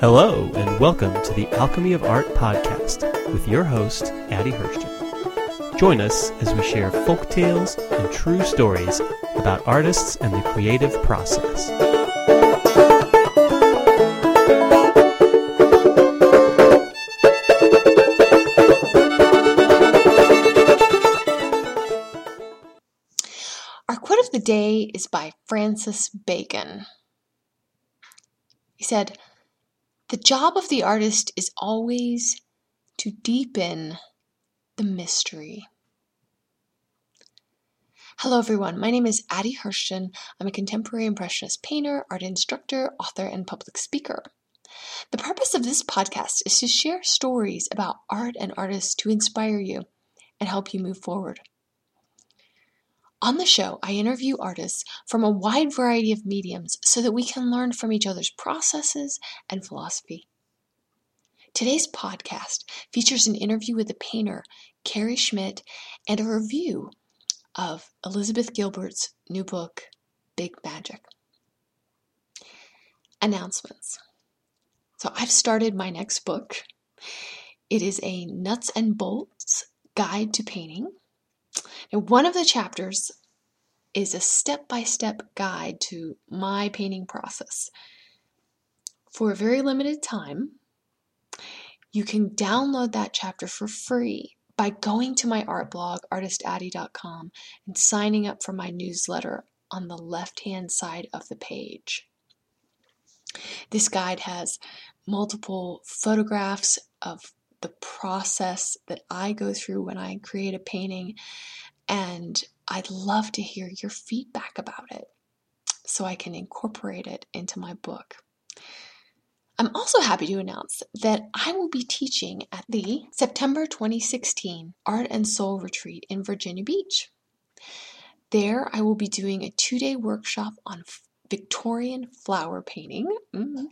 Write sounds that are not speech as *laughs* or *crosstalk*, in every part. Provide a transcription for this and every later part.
Hello, and welcome to the Alchemy of Art podcast with your host, Addie Hirschten. Join us as we share folk tales and true stories about artists and the creative process. Quote of the day is by Francis Bacon. He said, The job of the artist is always to deepen the mystery. Hello, everyone. My name is Addie Hirschten. I'm a contemporary impressionist painter, art instructor, author, and public speaker. The purpose of this podcast is to share stories about art and artists to inspire you and help you move forward. On the show, I interview artists from a wide variety of mediums so that we can learn from each other's processes and philosophy. Today's podcast features an interview with the painter, Carrie Schmitt, and a review of Elizabeth Gilbert's new book, Big Magic. Announcements. So I've started my next book. It is a nuts and bolts guide to painting. Now, one of the chapters is a step by step guide to my painting process. For a very limited time, you can download that chapter for free by going to my art blog, artistaddie.com, and signing up for my newsletter on the left hand side of the page. This guide has multiple photographs of the process that I go through when I create a painting, and I'd love to hear your feedback about it so I can incorporate it into my book. I'm also happy to announce that I will be teaching at the September 2016 Art and Soul Retreat in Virginia Beach. There, I will be doing a two day workshop on Victorian flower painting, mm,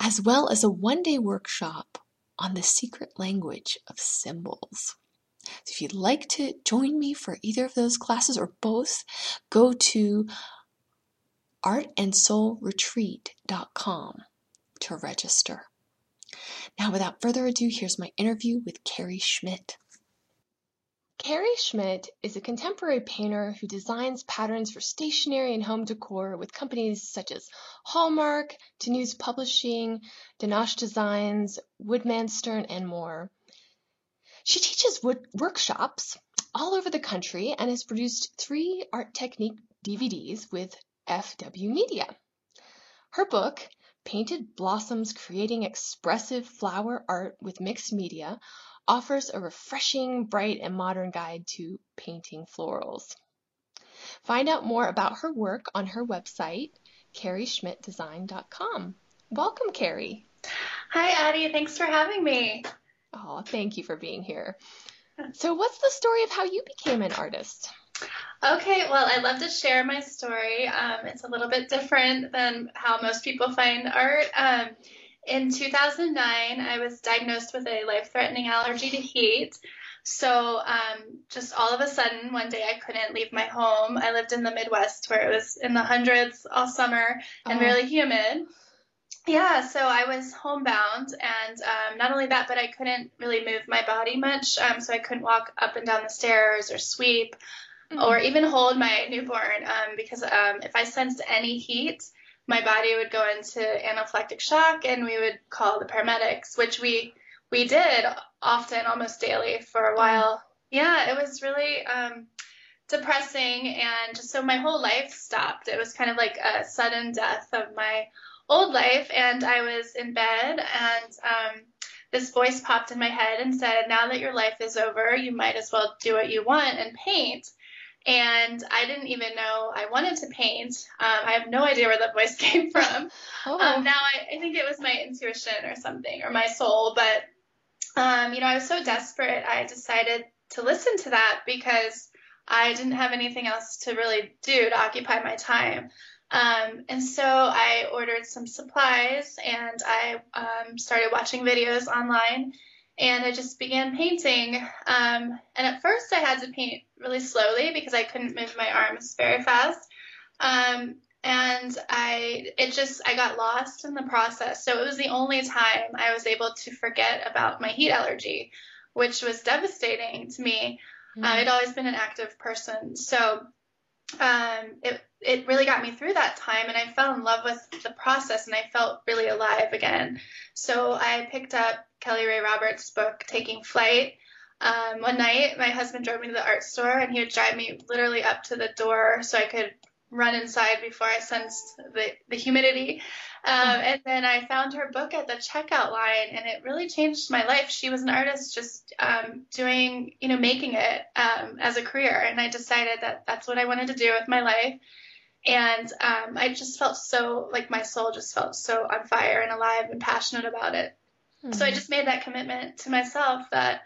as well as a one day workshop on the secret language of symbols. So if you'd like to join me for either of those classes or both, go to artandsoulretreat.com to register. Now, without further ado, here's my interview with Carrie Schmitt. Carrie Schmitt is a contemporary painter who designs patterns for stationery and home decor with companies such as Hallmark, Danus Publishing, Danache Designs, Woodmansterne, and more. She teaches workshops all over the country and has produced three art technique DVDs with FW Media. Her book, Painted Blossoms Creating Expressive Flower Art with Mixed Media, offers a refreshing, bright, and modern guide to painting florals. Find out more about her work on her website, carrieschmittdesign.com. Welcome, Carrie. Hi, Addie. Thanks for having me. Oh, thank you for being here. So, what's the story of how you became an artist? Okay, well, I'd love to share my story. Um, it's a little bit different than how most people find art. Um, in 2009, I was diagnosed with a life threatening allergy to heat. So, um, just all of a sudden, one day I couldn't leave my home. I lived in the Midwest where it was in the hundreds all summer and Oh. really humid. Yeah, so I was homebound, and um, not only that, but I couldn't really move my body much. Um, so I couldn't walk up and down the stairs or sweep or even hold my newborn um, because um, if I sensed any heat, my body would go into anaphylactic shock, and we would call the paramedics, which we we did often, almost daily for a while. Yeah, it was really um, depressing, and just so my whole life stopped. It was kind of like a sudden death of my old life, and I was in bed, and um, this voice popped in my head and said, "Now that your life is over, you might as well do what you want and paint." And I didn't even know I wanted to paint. Um, I have no idea where that voice *laughs* came from. Oh, Um, now I, I think it was my intuition or something, or my soul. But um, you know, I was so desperate. I decided to listen to that because I didn't have anything else to really do to occupy my time. Um, and so I ordered some supplies and I um, started watching videos online and I just began painting. Um, and at first I had to paint really slowly because I couldn't move my arms very fast. Um, and I it just I got lost in the process. So it was the only time I was able to forget about my heat allergy, which was devastating to me. Mm-hmm. Uh, I'd always been an active person, so um, it it really got me through that time, and I fell in love with the process, and I felt really alive again. So I picked up Kelly Rae Roberts' book, Taking Flight. Um, one night, my husband drove me to the art store, and he would drive me literally up to the door so I could run inside before I sensed the, the humidity. Um, and then I found her book at the checkout line, and it really changed my life. She was an artist just um, doing, you know, making it um, as a career. And I decided that that's what I wanted to do with my life. And um, I just felt so, like my soul just felt so on fire and alive and passionate about it. Mm-hmm. So I just made that commitment to myself that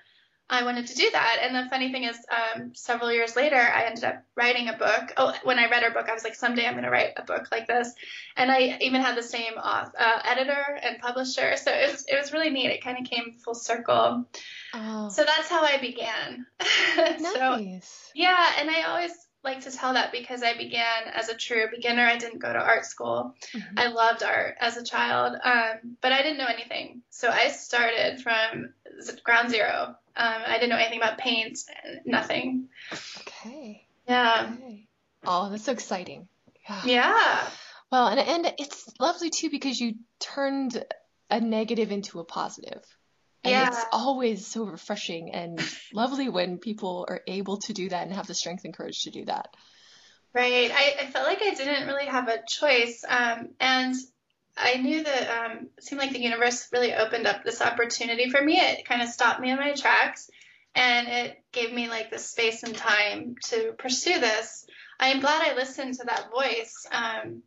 I wanted to do that. And the funny thing is, um, several years later, I ended up writing a book. Oh, when I read her book, I was like, someday I'm going to write a book like this. And I even had the same uh, editor and publisher. So it was, it was really neat. It kind of came full circle. Oh. So that's how I began. *laughs* nice. so, yeah. And I always like to tell that because I began as a true beginner. I didn't go to art school. Mm-hmm. I loved art as a child, um, but I didn't know anything. So I started from ground zero um, I didn't know anything about paint, and nothing. Okay. Yeah. Okay. Oh, that's so exciting. Yeah. yeah. Well, and and it's lovely too because you turned a negative into a positive. And yeah. it's always so refreshing and lovely when people are able to do that and have the strength and courage to do that. Right. I, I felt like I didn't really have a choice. Um, and I knew that um, it seemed like the universe really opened up this opportunity for me. It kind of stopped me in my tracks and it gave me like the space and time to pursue this. I am glad I listened to that voice um,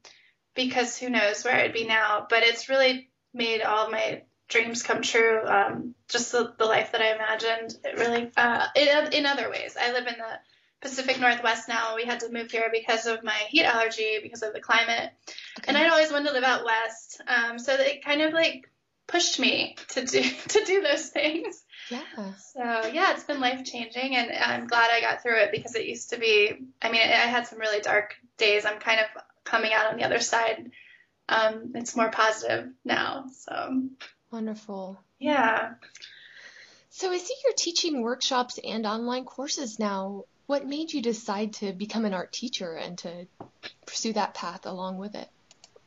because who knows where I'd be now. But it's really made all my dreams come true. Um, just the, the, life that I imagined. It really, uh, in, in other ways. I live in the Pacific Northwest now. We had to move here because of my heat allergy, because of the climate. Okay. And I'd always wanted to live out west. Um, so it kind of like pushed me to do *laughs* to do those things. Yeah. So yeah, it's been life changing, and I'm glad I got through it because it used to be. I mean, I had some really dark days. I'm kind of coming out on the other side. Um, it's more positive now. So wonderful. Yeah. So I see you're teaching workshops and online courses now. What made you decide to become an art teacher and to pursue that path along with it?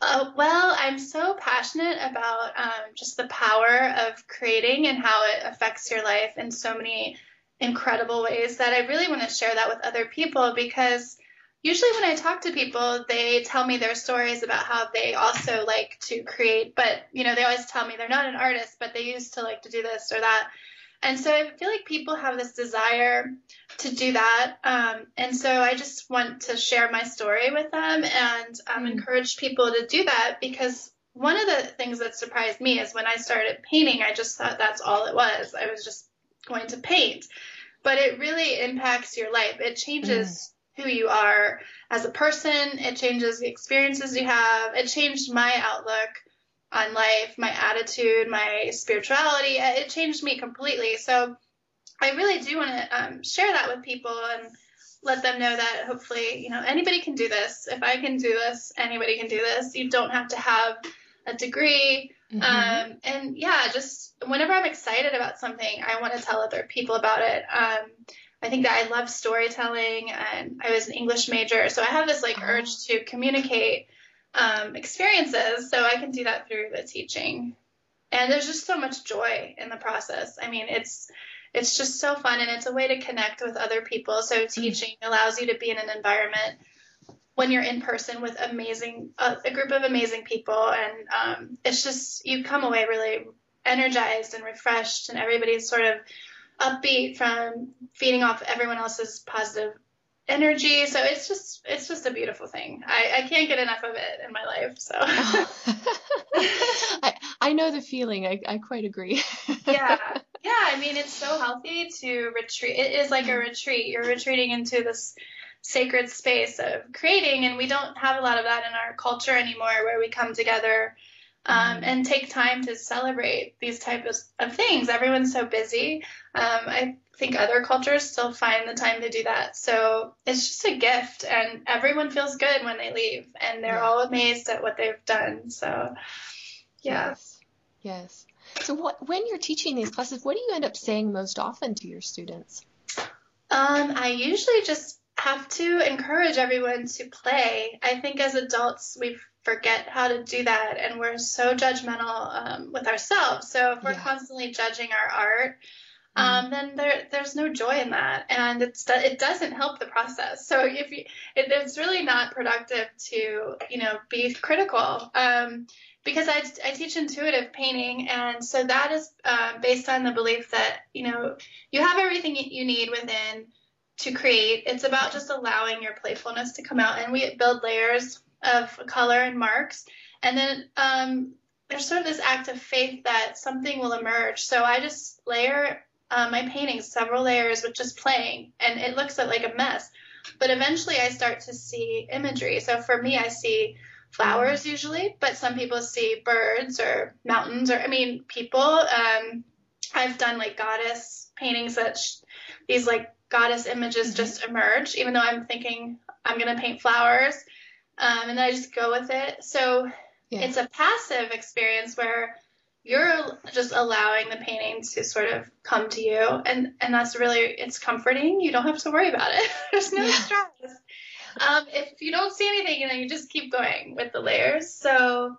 Uh, well, I'm so passionate about um, just the power of creating and how it affects your life in so many incredible ways that I really want to share that with other people because usually when I talk to people, they tell me their stories about how they also like to create, but you know, they always tell me they're not an artist, but they used to like to do this or that. And so I feel like people have this desire to do that. Um, and so I just want to share my story with them and um, mm. encourage people to do that because one of the things that surprised me is when I started painting, I just thought that's all it was. I was just going to paint. But it really impacts your life. It changes mm. Who you are as a person, it changes the experiences you have. It changed my outlook on life, my attitude, my spirituality. It changed me completely. So I really do want to um, share that with people and let them know that hopefully, you know, anybody can do this. If I can do this, anybody can do this. You don't have to have a degree. Mm-hmm. Um, and yeah, just whenever I'm excited about something, I want to tell other people about it. Um, I think that I love storytelling and I was an English major. So I have this like uh-huh. urge to communicate um, experiences. So I can do that through the teaching. And there's just so much joy in the process. I mean, it's it's just so fun and it's a way to connect with other people. So mm-hmm. teaching allows you to be in an environment when you're in person with amazing uh, a group of amazing people and um, it's just you come away really energized and refreshed and everybody's sort of upbeat from feeding off everyone else's positive energy. So it's just it's just a beautiful thing. I, I can't get enough of it in my life. So *laughs* I, I know the feeling. I, I quite agree. yeah. *laughs* Yeah. I mean it's so healthy to retreat. It is like a retreat. You're retreating into this sacred space of creating and we don't have a lot of that in our culture anymore where we come together um, and take time to celebrate these types of things. Everyone's so busy. Um, I think other cultures still find the time to do that. So it's just a gift, and everyone feels good when they leave, and they're Yeah. all amazed at what they've done. So, yeah. Yes. Yes. So what when you're teaching these classes, what do you end up saying most often to your students? Um, I usually just have to encourage everyone to play. I think as adults, we forget how to do that, and we're so judgmental um, with ourselves. So if we're Yeah. Mm-hmm. constantly judging our art, um, then there there's no joy in that, and it's it doesn't help the process. So if you, it, it's really not productive to you know be critical. Um, because I, I teach intuitive painting, and so that is uh, based on the belief that you know you have everything you need within to create. It's about just allowing your playfulness to come out, and we build layers of color and marks, and then um, there's sort of this act of faith that something will emerge. So I just layer uh, my paintings several layers with just playing, and it looks like a mess. But eventually, I start to see imagery. So for me, I see flowers usually, but some people see birds or mountains or I mean people. Um, I've done like goddess paintings that sh- these like goddess images Mhm. just emerge, even though I'm thinking I'm gonna paint flowers, um, and then I just go with it. So Yeah. it's a passive experience where you're just allowing the painting to sort of come to you and and that's really it's comforting you don't have to worry about it *laughs* there's no Yeah. stress um, if you don't see anything you know you just keep going with the layers so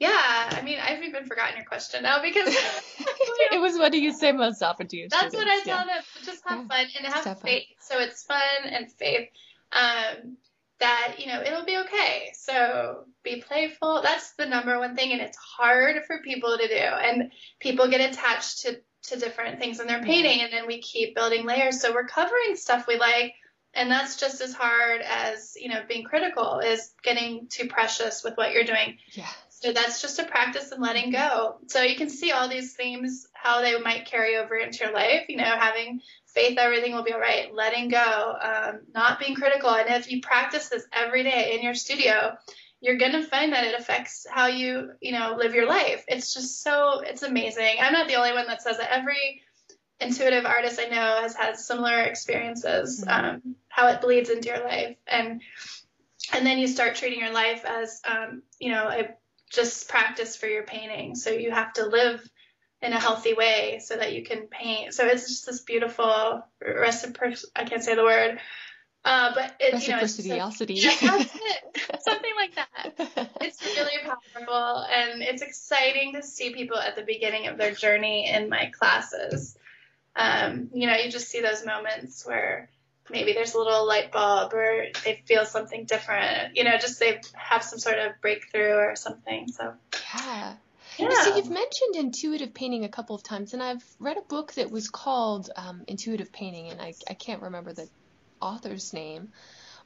yeah i mean i've even forgotten your question now because *laughs* *laughs* it was what do you say most often to your that's students? what i Yeah. tell them just have Yeah. fun and have, have fun. faith so it's fun and faith um, that you know it'll be okay so be playful that's the number one thing and it's hard for people to do and people get attached to to different things in their Yeah. painting and then we keep building layers so we're covering stuff we like and that's just as hard as you know being critical is getting too precious with what you're doing Yeah. So that's just a practice in letting go. So you can see all these themes, how they might carry over into your life. You know, having faith, everything will be all right. Letting go, um, not being critical. And if you practice this every day in your studio, you're going to find that it affects how you, you know, live your life. It's just so, it's amazing. I'm not the only one that says that. Every intuitive artist I know has had similar experiences, Mhm. um, how it bleeds into your life. And, and then you start treating your life as, um, you know, a just practice for your painting. So you have to live in a healthy way so that you can paint. So it's just this beautiful reciprocity. I can't say the word, uh, but it, you know, it's just. Yeah, it. *laughs* Something like that. It's really powerful and it's exciting to see people at the beginning of their journey in my classes. Um, you know, you just see those moments where maybe there's a little light bulb or they feel something different. You know, just they have some sort of breakthrough or something. So, yeah. yeah. So you've mentioned intuitive painting a couple of times, and I've read a book that was called um, Intuitive Painting, and I, I can't remember the author's name.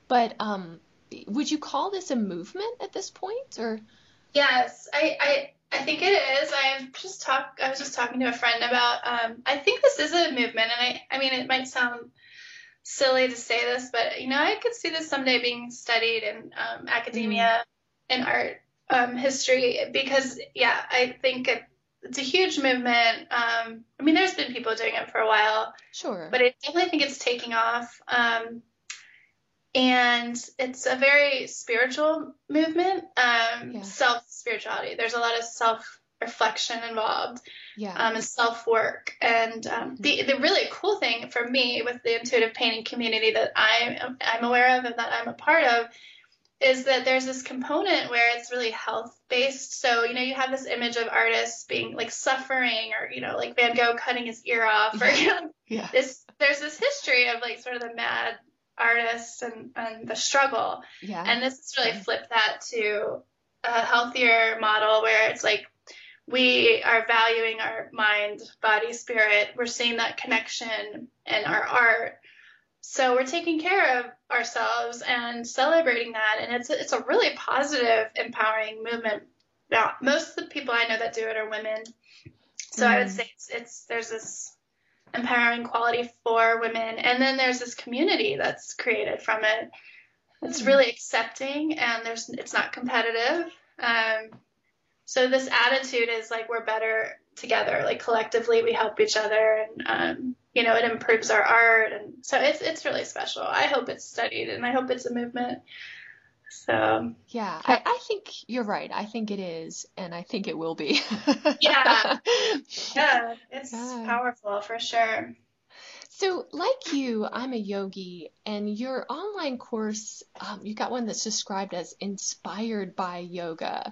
But um, would you call this a movement at this point, or Yes, I, I, I think it is. I've just talked. I was just talking to a friend about. Um, I think this is a movement, and I, I mean, it might sound silly to say this, but you know, I could see this someday being studied in um, academia and art um, history because, yeah, I think it, it's a huge movement. Um, I mean, there's been people doing it for a while, sure? but I definitely think it's taking off. Um, and it's a very spiritual movement, um, Yeah. self spirituality. There's a lot of self reflection involved yeah. um, and self work. And um, the the really cool thing for me with the intuitive painting community that I'm I'm aware of and that I'm a part of is that there's this component where it's really health based. So you know you have this image of artists being like suffering, or you know like Van Gogh cutting his ear off, or you know, yeah. this there's this history of like sort of the mad artists and and the struggle. Yeah. And this has really flipped that to a healthier model where it's like we are valuing our mind, body, spirit. We're seeing that connection in our art. So we're taking care of ourselves and celebrating that. And it's a, it's a really positive, empowering movement. Now, most of the people I know that do it are women. So I would Mm. say it's, it's there's this empowering quality for women, and then there's this community that's created from it. It's Hmm. really accepting, and there's it's not competitive. Um, so this attitude is like we're better together. Like collectively, we help each other, and um, you know, it improves our art, and so it's it's really special. I hope it's studied, and I hope it's a movement. So yeah, I, I think you're right. I think it is, and I think it will be. yeah, *laughs* yeah, it's yeah. powerful for sure. So, like you, I'm a yogi, and your online course, um, you got one that's described as inspired by yoga.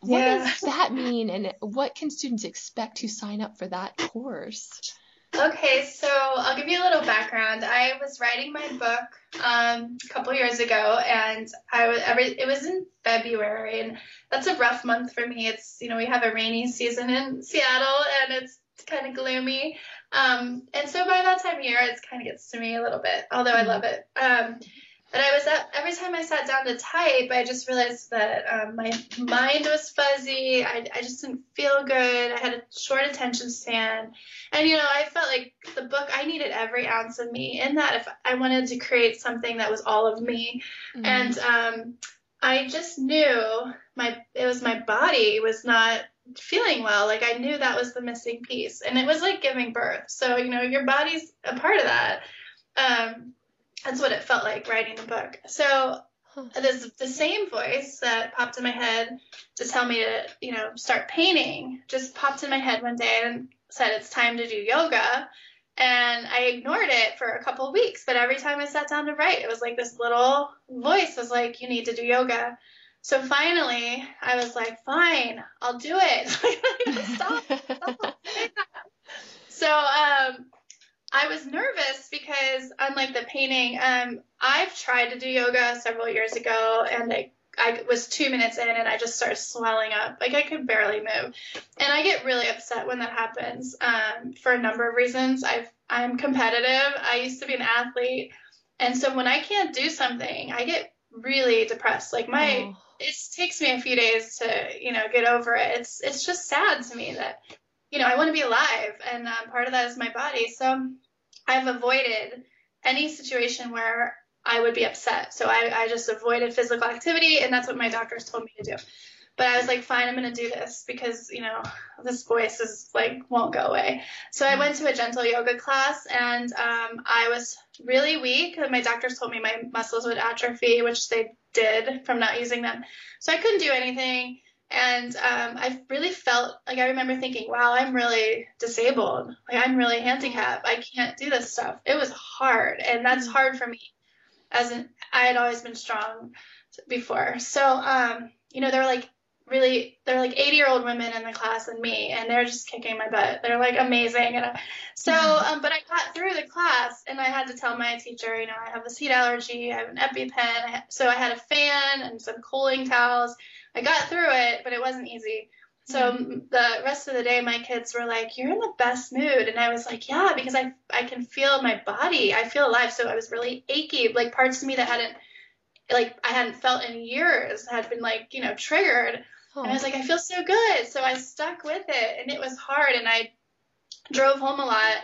What yeah. does that mean, and what can students expect to sign up for that course? Okay, so I'll give you a little background. I was writing my book um, a couple years ago, and I was every it was in February, and that's a rough month for me. It's you know we have a rainy season in Seattle, and it's kind of gloomy. Um, and so by that time of year, it kind of gets to me a little bit, although I love it. Um, and I was at, every time I sat down to type, I just realized that um, my mind was fuzzy. I, I just didn't feel good. I had a short attention span. And, you know, I felt like the book, I needed every ounce of me in that if I wanted to create something that was all of me. Mm-hmm. And um, I just knew my, it was my body was not feeling well. Like I knew that was the missing piece. And it was like giving birth. So, you know, your body's a part of that. Um, that's what it felt like writing the book. So there's the same voice that popped in my head to tell me to, you know, start painting just popped in my head one day and said it's time to do yoga. And I ignored it for a couple of weeks, but every time I sat down to write, it was like this little voice was like, you need to do yoga. So finally, I was like, fine, I'll do it. *laughs* stop, stop. *laughs* *laughs* so um, I was nervous because, unlike the painting, um, I've tried to do yoga several years ago, and I, I was two minutes in, and I just started swelling up, like I could barely move, and I get really upset when that happens um, for a number of reasons. I've I'm competitive. I used to be an athlete, and so when I can't do something, I get really depressed. Like my oh. it takes me a few days to you know get over it. It's it's just sad to me that you know, I want to be alive, and um, part of that is my body. So I've avoided any situation where I would be upset. So I, I just avoided physical activity, and that's what my doctors told me to do. But I was like, fine, I'm going to do this because, you know, this voice is like, won't go away. So I went to a gentle yoga class and um, I was really weak. And my doctors told me my muscles would atrophy, which they did from not using them. So I couldn't do anything. And um, I really felt like I remember thinking, wow, I'm really disabled. Like I'm really handicapped. I can't do this stuff. It was hard, and that's mm-hmm. hard for me. As an, I had always been strong before. So, um, you know, there were like really, there were like 80 year old women in the class and me, and they're just kicking my butt. They're like amazing. And I, so, mm-hmm. um, but I got through the class, and I had to tell my teacher, you know, I have this heat allergy. I have an EpiPen. So I had a fan and some cooling towels I got through it, but it wasn't easy. So mm-hmm. the rest of the day, my kids were like, "You're in the best mood," and I was like, "Yeah," because I I can feel my body. I feel alive. So I was really achy, like parts of me that hadn't like I hadn't felt in years had been like you know triggered. Oh. And I was like, I feel so good. So I stuck with it, and it was hard. And I drove home a lot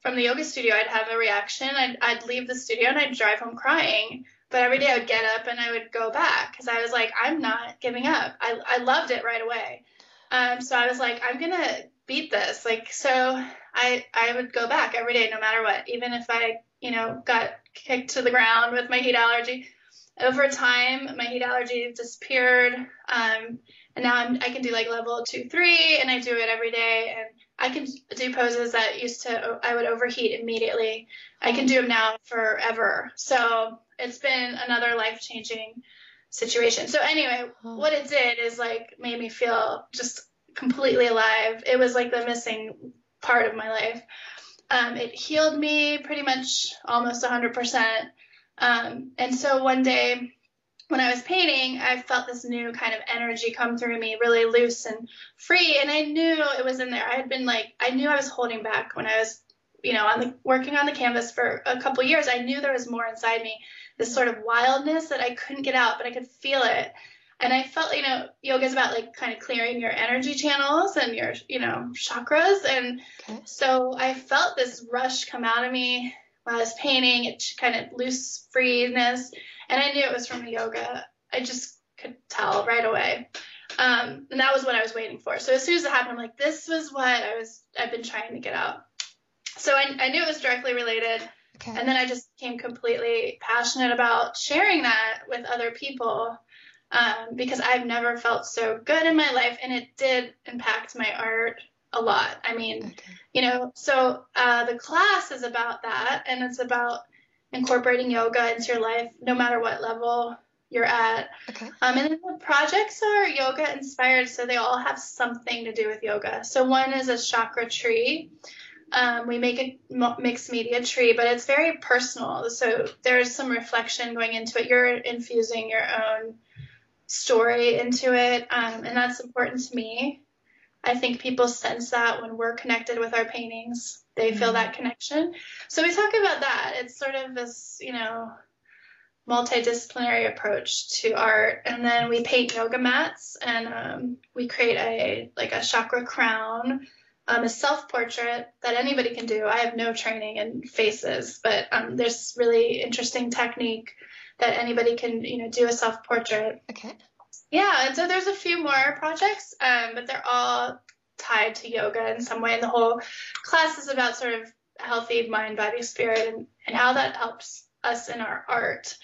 from the yoga studio. I'd have a reaction. I'd, I'd leave the studio and I'd drive home crying but every day I would get up and I would go back because I was like, I'm not giving up. I, I loved it right away. Um, so I was like, I'm to beat this. Like, so I, I would go back every day, no matter what, even if I, you know, got kicked to the ground with my heat allergy. Over time, my heat allergy disappeared. Um, and now I'm, I can do like level two, three, and I do it every day. And I can do poses that used to, I would overheat immediately. I can do them now forever. So it's been another life changing situation. So anyway, oh. what it did is like made me feel just completely alive. It was like the missing part of my life. Um, it healed me pretty much almost 100%. Um, and so one day when I was painting, I felt this new kind of energy come through me, really loose and free. And I knew it was in there. I had been like, I knew I was holding back when I was, you know, on the working on the canvas for a couple years. I knew there was more inside me this sort of wildness that I couldn't get out, but I could feel it. And I felt, you know, yoga is about like kind of clearing your energy channels and your, you know, chakras. And okay. so I felt this rush come out of me while I was painting, it kind of loose freeness. And I knew it was from the yoga. I just could tell right away. Um, and that was what I was waiting for. So as soon as it happened, I'm like, this was what I was, I've been trying to get out. So I, I knew it was directly related. Okay. And then I just became completely passionate about sharing that with other people um, because I've never felt so good in my life. And it did impact my art a lot. I mean, okay. you know, so uh, the class is about that. And it's about incorporating yoga into your life, no matter what level you're at. Okay. Um, and then the projects are yoga inspired, so they all have something to do with yoga. So one is a chakra tree. Um, we make a mixed media tree, but it's very personal. So there's some reflection going into it. You're infusing your own story into it, um, and that's important to me. I think people sense that when we're connected with our paintings, they feel Mhm. that connection. So we talk about that. It's sort of this, you know, multidisciplinary approach to art and then we paint yoga mats and um, we create a like a chakra crown um, a self-portrait that anybody can do i have no training in faces but um, there's really interesting technique that anybody can you know do a self-portrait Okay. yeah and so there's a few more projects um, but they're all tied to yoga in some way and the whole class is about sort of healthy mind body spirit and, and how that helps us in our art.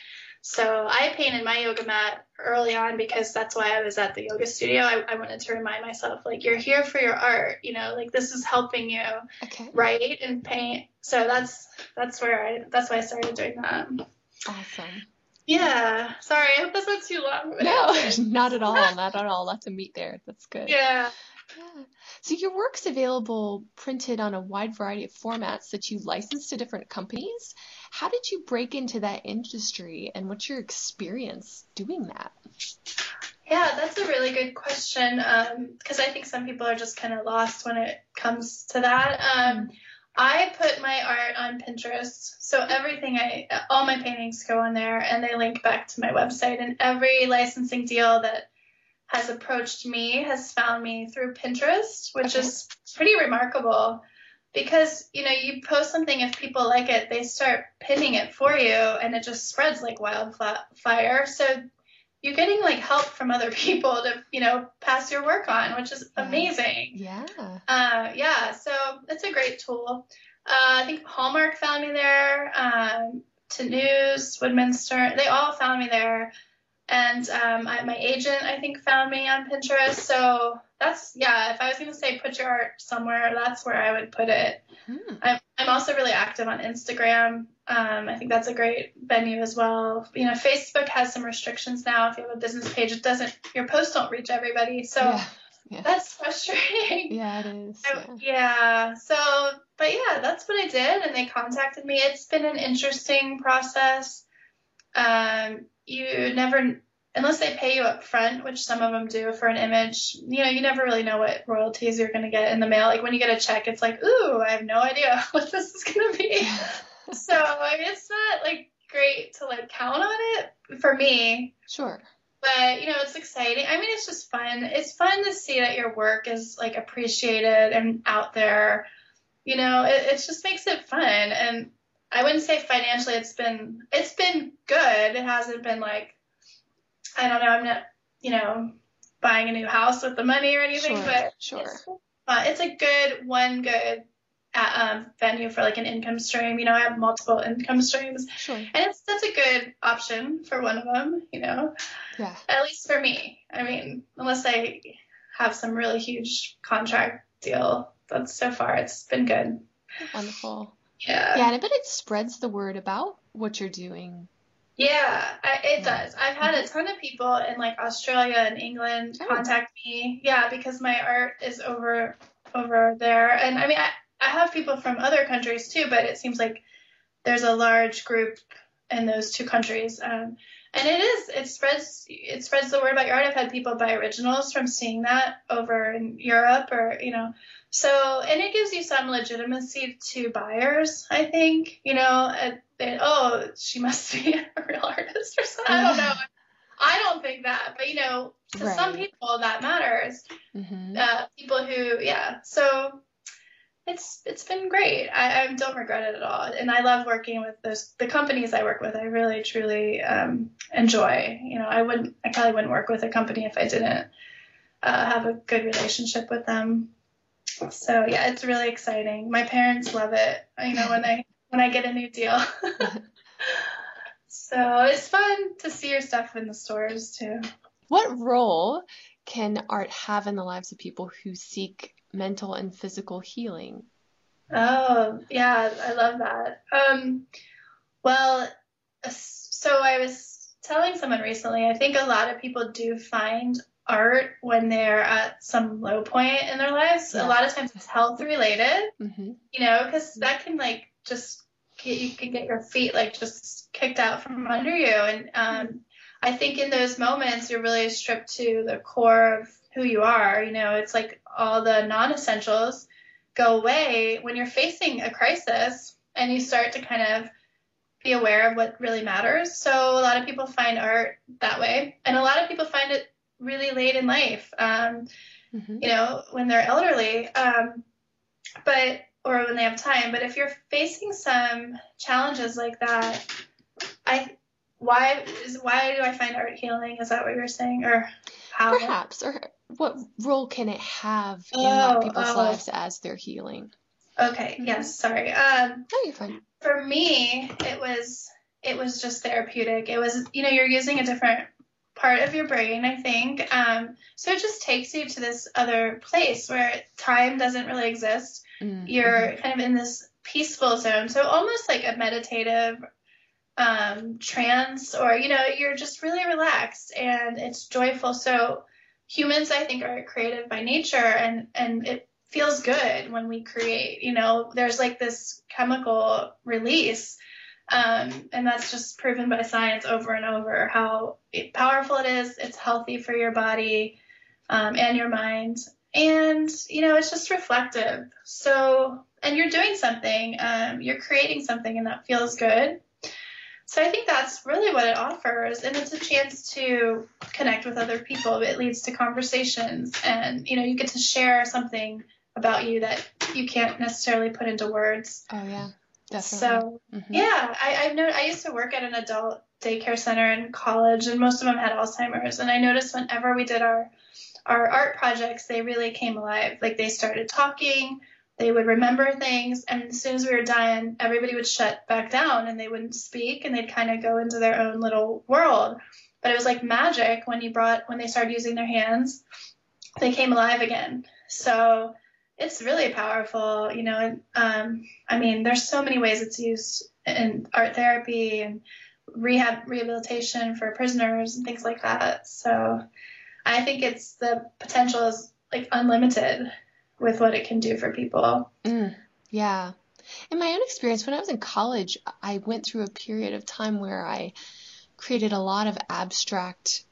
So I painted my yoga mat early on because that's why I was at the yoga studio. I, I wanted to remind myself, like, you're here for your art, you know, like this is helping you Okay. write and paint. So that's that's where I that's why I started doing that. Awesome. Yeah. Sorry, I hope that's not too long. No, *laughs* not at all. Not at all. Lots of meat there. That's good. Yeah. Yeah. So your work's available printed on a wide variety of formats that you license to different companies. How did you break into that industry and what's your experience doing that? Yeah, that's a really good question because I think some people are just kind of lost when it comes to that. Um, I put my art on Pinterest, so everything I, all my paintings go on there, and they link back to my website. And every licensing deal that has approached me has found me through Pinterest, which Okay. is pretty remarkable. Because you know, you post something, if people like it, they start pinning it for you, and it just spreads like wildfire. So you're getting like help from other *laughs* people to you know pass your work on, which is amazing. Yeah. Uh, yeah, so it's a great tool. Uh, I think Hallmark found me there. Um, to News, Woodmansterne, they all found me there. And um, I, my agent, I think, found me on Pinterest. So that's yeah. If I was gonna say put your art somewhere, that's where I would put it. Hmm. I'm I'm also really active on Instagram. Um, I think that's a great venue as well. You know, Facebook has some restrictions now. If you have a business page, it doesn't your posts don't reach everybody. So yeah. Yeah. that's *laughs* frustrating. Yeah, it is. I- Yeah. yeah. So, but yeah, that's what I did, and they contacted me. It's been an interesting process. Um, you never, unless they pay you up front, which some of them do for an image. You know, you never really know what royalties you're gonna get in the mail. Like when you get a check, it's like, ooh, I have no idea *laughs* what this is gonna be. *laughs* so it's not like great to like count on it for me Sure. but you know it's exciting i mean it's just fun it's fun to see that your work is like appreciated and out there you know it, it just makes it fun and i wouldn't say financially it's been it's been good it hasn't been like i don't know i'm not you know buying a new house with the money or anything Sure, but sure. it's, fun. it's a good one good uh, um, venue for like an income stream you know i have multiple income streams Sure. and it's that's a good option for one of them you know Yeah. at least for me. I mean, unless I have some really huge contract deal, that's so far it's been good. Wonderful. Yeah. Yeah, and I bet it spreads the word about what you're doing. Yeah, I, it Yeah. does. I've had a ton of people in like Australia and England Oh. contact me. Yeah, because my art is over over there, and I mean, I, I have people from other countries too, but it seems like there's a large group in those two countries. Um, and it is it spreads it spreads the word about your art. I've had people buy originals from seeing that over in Europe or you know. So and it gives you some legitimacy to buyers, I think. You know, and they, oh, she must be *laughs* a real artist or something. I don't know. *laughs* I don't think that, but you know, to some people that matters. hmm Uh, people who, yeah. So it's it's been great. I, I don't regret it at all, and I love working with those the companies I work with. I really truly um, enjoy. You know, I wouldn't, I probably wouldn't work with a company if I didn't uh, have a good relationship with them. So yeah, it's really exciting. My parents love it. You know when I when I get a new deal. *laughs* so it's fun to see your stuff in the stores too. What role can art have in the lives of people who seek mental and physical healing? Oh, yeah, I love that. Um, well, so I was telling someone recently, I think a lot of people do find art when they're at some low point in their lives. Yeah. A lot of times it's health related, mm-hmm. you know, because that can like just get, you can get your feet like just kicked out from under you. And um, I think in those moments you're really stripped to the core of who you are. You know, it's like all the non essentials go away when you're facing a crisis and you start to kind of be aware of what really matters. So a lot of people find art that way, and a lot of people find it really late in life. Um, mm-hmm. You know, when they're elderly, um, but or when they have time. But if you're facing some challenges like that, I why is why do I find art healing? Is that what you're saying, or how? Perhaps, or what role can it have in oh, people's oh. lives as they're healing? Okay. Mm-hmm. Yes. Sorry. Um, no, you're fine. For me, it was it was just therapeutic. It was you know you're using a different part of your brain, I think. Um, so it just takes you to this other place where time doesn't really exist. Mm-hmm. You're kind of in this peaceful zone. So almost like a meditative um, trance, or you know, you're just really relaxed and it's joyful. So humans, I think, are creative by nature, and and it feels good when we create. You know, there's like this chemical release. Um, and that's just proven by science over and over how powerful it is. It's healthy for your body um, and your mind. And, you know, it's just reflective. So, and you're doing something, um, you're creating something, and that feels good. So I think that's really what it offers, and it's a chance to connect with other people. It leads to conversations, and you know you get to share something about you that you can't necessarily put into words. Oh yeah, definitely. So mm-hmm. yeah, I, I've known I used to work at an adult daycare center in college, and most of them had Alzheimer's, and I noticed whenever we did our our art projects, they really came alive. Like they started talking they would remember things and as soon as we were done everybody would shut back down and they wouldn't speak and they'd kind of go into their own little world but it was like magic when you brought when they started using their hands they came alive again so it's really powerful you know um, i mean there's so many ways it's used in art therapy and rehab rehabilitation for prisoners and things like that so i think it's the potential is like unlimited with what it can do for people. Mm, yeah. In my own experience, when I was in college, I went through a period of time where I created a lot of abstract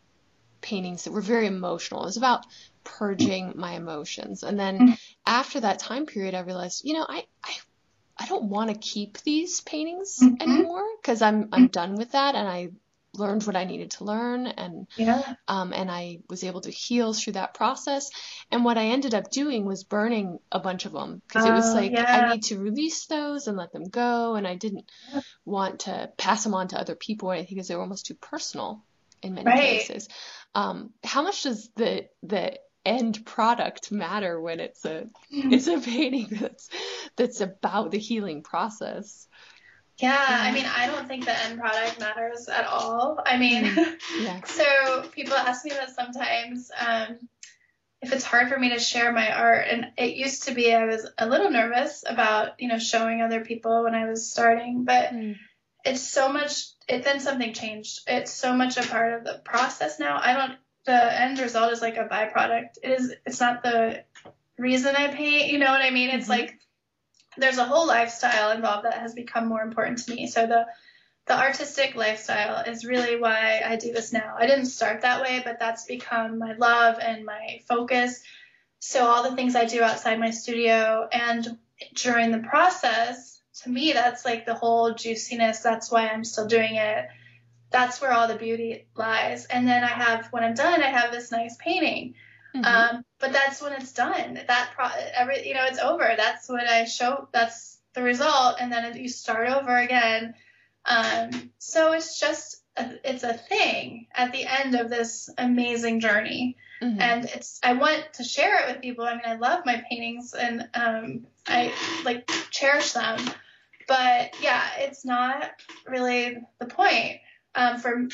paintings that were very emotional. It was about purging my emotions. And then mm-hmm. after that time period, I realized, you know, I, I, I don't want to keep these paintings mm-hmm. anymore because I'm I'm done with that and I learned what I needed to learn and yeah. um, and I was able to heal through that process. And what I ended up doing was burning a bunch of them because it was oh, like yeah. I need to release those and let them go, and I didn't yeah. want to pass them on to other people or anything because they were almost too personal in many right. cases. Um, how much does the the end product matter when it's a it's a painting that's that's about the healing process? Yeah, I mean, I don't think the end product matters at all. I mean, mm-hmm. *laughs* yeah. so people ask me that sometimes. Um, if it's hard for me to share my art, and it used to be, I was a little nervous about, you know, showing other people when I was starting, but mm. it's so much. It then something changed. It's so much a part of the process now. I don't. The end result is like a byproduct. It is. It's not the reason I paint. You know what I mean? It's mm-hmm. like there's a whole lifestyle involved that has become more important to me. So the the artistic lifestyle is really why I do this now. I didn't start that way, but that's become my love and my focus. So all the things I do outside my studio and during the process, to me that's like the whole juiciness. That's why I'm still doing it. That's where all the beauty lies. And then I have when I'm done, I have this nice painting Mm-hmm. Um, but that's when it's done. That pro- every you know it's over. That's what I show. That's the result, and then you start over again. Um, so it's just a, it's a thing at the end of this amazing journey. Mm-hmm. And it's I want to share it with people. I mean, I love my paintings and um, I like cherish them. But yeah, it's not really the point um, for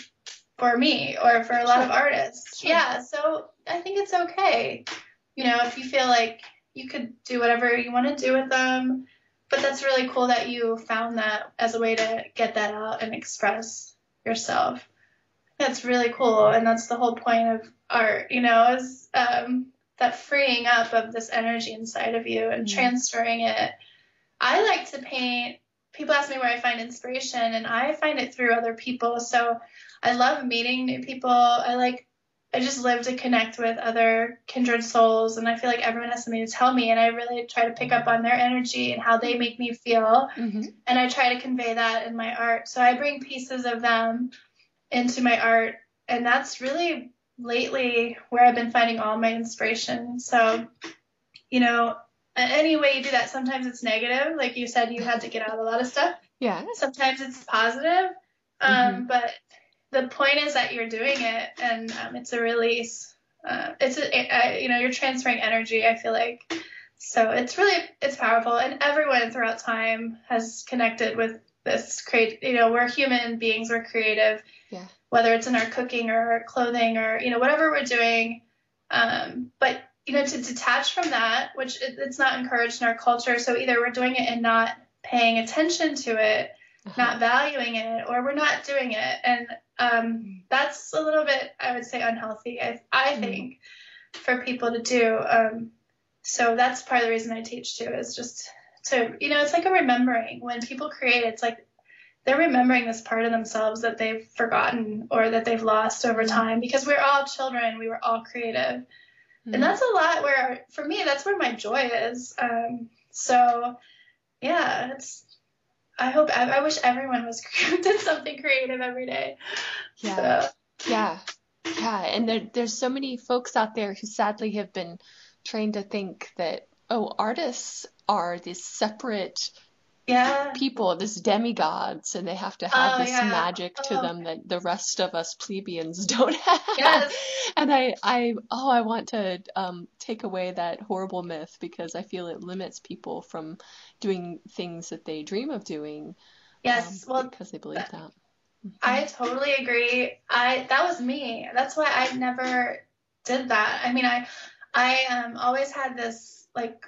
for me or for a lot of artists. Sure. Yeah, so I think it's okay. You know, if you feel like you could do whatever you want to do with them, but that's really cool that you found that as a way to get that out and express yourself. That's really cool, and that's the whole point of art. You know, is um, that freeing up of this energy inside of you and mm-hmm. transferring it. I like to paint people ask me where I find inspiration, and I find it through other people. So I love meeting new people. I like, I just live to connect with other kindred souls, and I feel like everyone has something to tell me, and I really try to pick up on their energy and how they make me feel, mm-hmm. and I try to convey that in my art. So I bring pieces of them into my art, and that's really lately where I've been finding all my inspiration. So, you know, any way you do that, sometimes it's negative. Like you said, you had to get out a lot of stuff. Yeah. Sometimes it's positive. Um, mm-hmm. But the point is that you're doing it and um, it's a release. Uh, it's a, you know, you're transferring energy, I feel like. So it's really, it's powerful. And everyone throughout time has connected with this create, you know, we're human beings, we're creative. Yeah. Whether it's in our cooking or our clothing or, you know, whatever we're doing. Um, but you know, to detach from that, which it, it's not encouraged in our culture. So either we're doing it and not paying attention to it, uh-huh. not valuing it, or we're not doing it. And um, that's a little bit, I would say, unhealthy, I, I mm-hmm. think, for people to do. Um, so that's part of the reason I teach too, is just to, you know, it's like a remembering. When people create, it's like they're remembering this part of themselves that they've forgotten or that they've lost over mm-hmm. time because we're all children, we were all creative. Mm-hmm. And that's a lot where, for me, that's where my joy is. Um, so, yeah, it's. I hope I, I wish everyone was *laughs* did something creative every day. Yeah, so. yeah, yeah. And there, there's so many folks out there who sadly have been trained to think that oh, artists are this separate yeah. people, this demigods, and they have to have oh, this yeah. magic to oh. them that the rest of us plebeians *laughs* don't have. Yes. and I, I, oh, I want to um, take away that horrible myth because I feel it limits people from doing things that they dream of doing. Yes, um, well, because they believe that. Mm-hmm. I totally agree. I that was me. That's why I never did that. I mean, I, I um, always had this like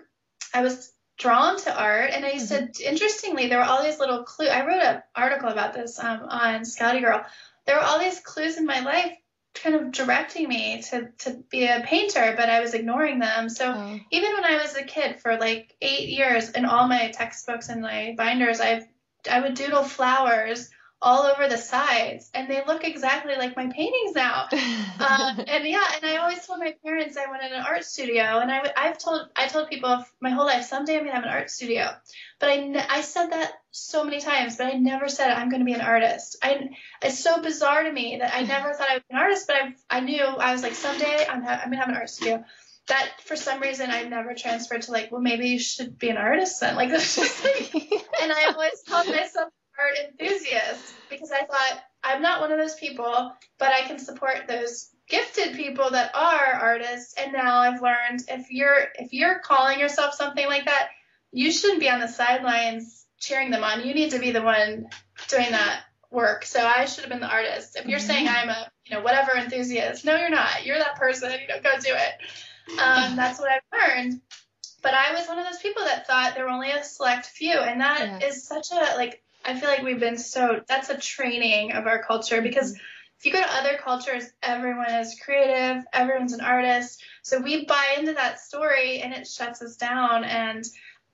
I was drawn to art and I said mm-hmm. interestingly there were all these little clues I wrote an article about this um, on Scoutie Girl there were all these clues in my life kind of directing me to, to be a painter but I was ignoring them so oh. even when I was a kid for like eight years in all my textbooks and my binders I I would doodle flowers all over the sides and they look exactly like my paintings now. *laughs* Um, and yeah and i always told my parents i wanted an art studio and I, i've told i told people my whole life someday i'm going to have an art studio. But I, I said that so many times but i never said i'm going to be an artist. I, it's so bizarre to me that i never thought i be an artist but i, I knew i was like someday i'm, ha- I'm going to have an art studio. That for some reason I never transferred to like, well, maybe you should be an artist then. Like, that's just like, and I always told myself art enthusiast because I thought I'm not one of those people, but I can support those gifted people that are artists. And now I've learned if you're if you're calling yourself something like that, you shouldn't be on the sidelines cheering them on. You need to be the one doing that work. So I should have been the artist. If you're mm-hmm. saying I'm a you know whatever enthusiast, no, you're not. You're that person. You know, go do it. Um, *laughs* that's what I've learned. But I was one of those people that thought there were only a select few, and that yeah. is such a like I feel like we've been so that's a training of our culture because mm-hmm. if you go to other cultures, everyone is creative, everyone's an artist. So we buy into that story and it shuts us down. And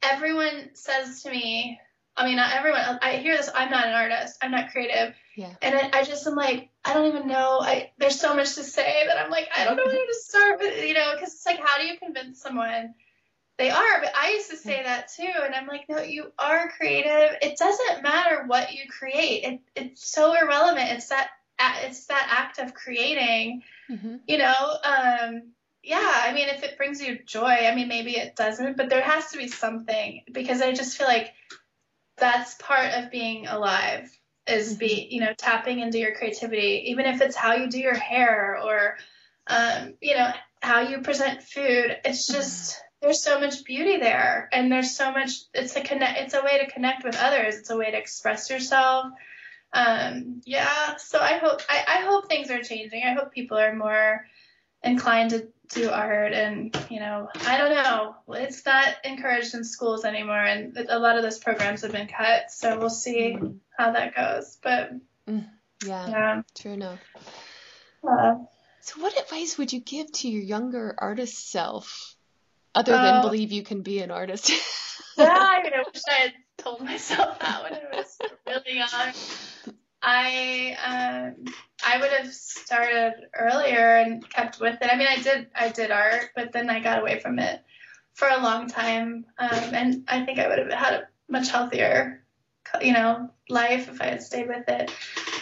everyone says to me, I mean, not everyone, I hear this, I'm not an artist, I'm not creative. Yeah. And I, I just am like, I don't even know. I there's so much to say that I'm like, I don't know where to start. But you know, because it's like, how do you convince someone? They are, but I used to say that too, and I'm like, no, you are creative. It doesn't matter what you create. It, it's so irrelevant. It's that it's that act of creating. Mm-hmm. You know, um, yeah. I mean, if it brings you joy, I mean, maybe it doesn't, but there has to be something because I just feel like that's part of being alive is be mm-hmm. you know tapping into your creativity, even if it's how you do your hair or um, you know how you present food. It's just there's so much beauty there, and there's so much. It's a connect. It's a way to connect with others. It's a way to express yourself. Um, yeah. So I hope I, I hope things are changing. I hope people are more inclined to do art and you know i don't know it's not encouraged in schools anymore and a lot of those programs have been cut so we'll see mm. how that goes but mm. yeah, yeah. true enough uh, so what advice would you give to your younger artist self other than uh, believe you can be an artist *laughs* yeah i mean i wish i had told myself that when i was really young I um, I would have started earlier and kept with it. I mean, I did I did art, but then I got away from it for a long time, um, and I think I would have had a much healthier, you know, life if I had stayed with it.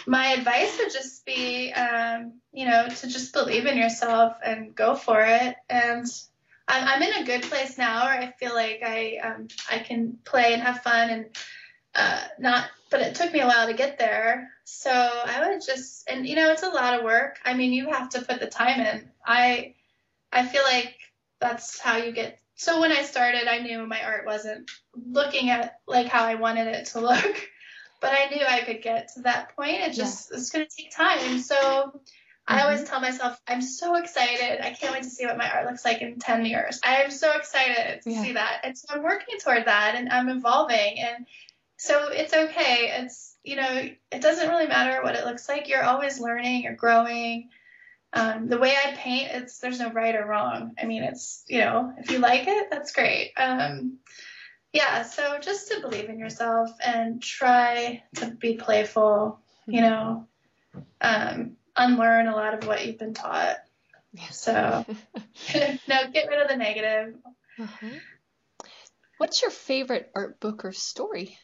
My advice would just be, um, you know, to just believe in yourself and go for it. And I'm, I'm in a good place now, where I feel like I um, I can play and have fun and uh, not but it took me a while to get there. So I would just, and you know, it's a lot of work. I mean, you have to put the time in. I, I feel like that's how you get. So when I started, I knew my art wasn't looking at like how I wanted it to *laughs* look, but I knew I could get to that point. It just, yeah. it's going to take time. So. I always tell myself, I'm so excited. I can't wait to see what my art looks like in 10 years. I am so excited to yeah. see that. And so I'm working toward that and I'm evolving. And so it's okay. It's, you know, it doesn't really matter what it looks like. You're always learning, you're growing. Um, the way I paint, it's there's no right or wrong. I mean, it's you know, if you like it, that's great. Um, yeah, so just to believe in yourself and try to be playful. You know, um, unlearn a lot of what you've been taught. So, *laughs* *laughs* no, get rid of the negative. Uh-huh. What's your favorite art book or story?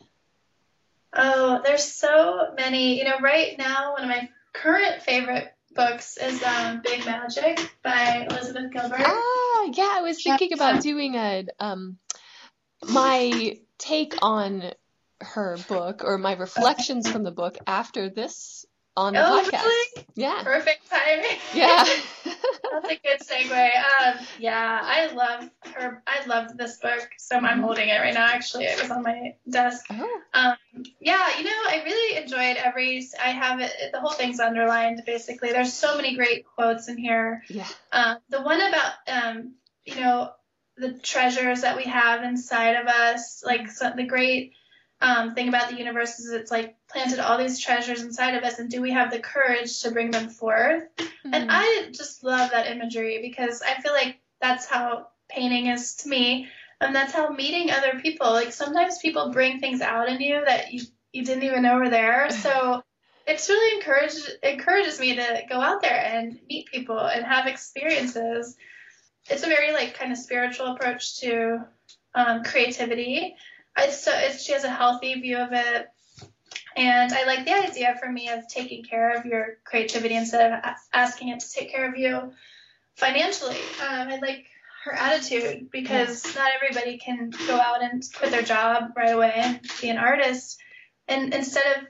Oh, there's so many. You know, right now, one of my current favorite books is um, Big Magic by Elizabeth Gilbert. Ah, yeah, I was thinking yeah. about doing a um, my take on her book or my reflections from the book after this on the oh, podcast. Really? Yeah. Perfect timing. *laughs* Yeah. That's a good segue. Um, yeah, I love her. I love this book. So I'm mm-hmm. holding it right now. Actually, it was on my desk. Oh. Um, yeah, you know, I really enjoyed every. I have it. The whole thing's underlined. Basically, there's so many great quotes in here. Yeah. Uh, the one about, um, you know, the treasures that we have inside of us, like so, the great um, thing about the universe is it's like planted all these treasures inside of us, and do we have the courage to bring them forth? Mm-hmm. And I just love that imagery because I feel like that's how painting is to me, and that's how meeting other people. Like sometimes people bring things out in you that you you didn't even know were there. *laughs* So it's really encouraged encourages me to go out there and meet people and have experiences. It's a very like kind of spiritual approach to um, creativity it's so it's, she has a healthy view of it and I like the idea for me of taking care of your creativity instead of asking it to take care of you financially. Um, I like her attitude because not everybody can go out and quit their job right away and be an artist. And instead of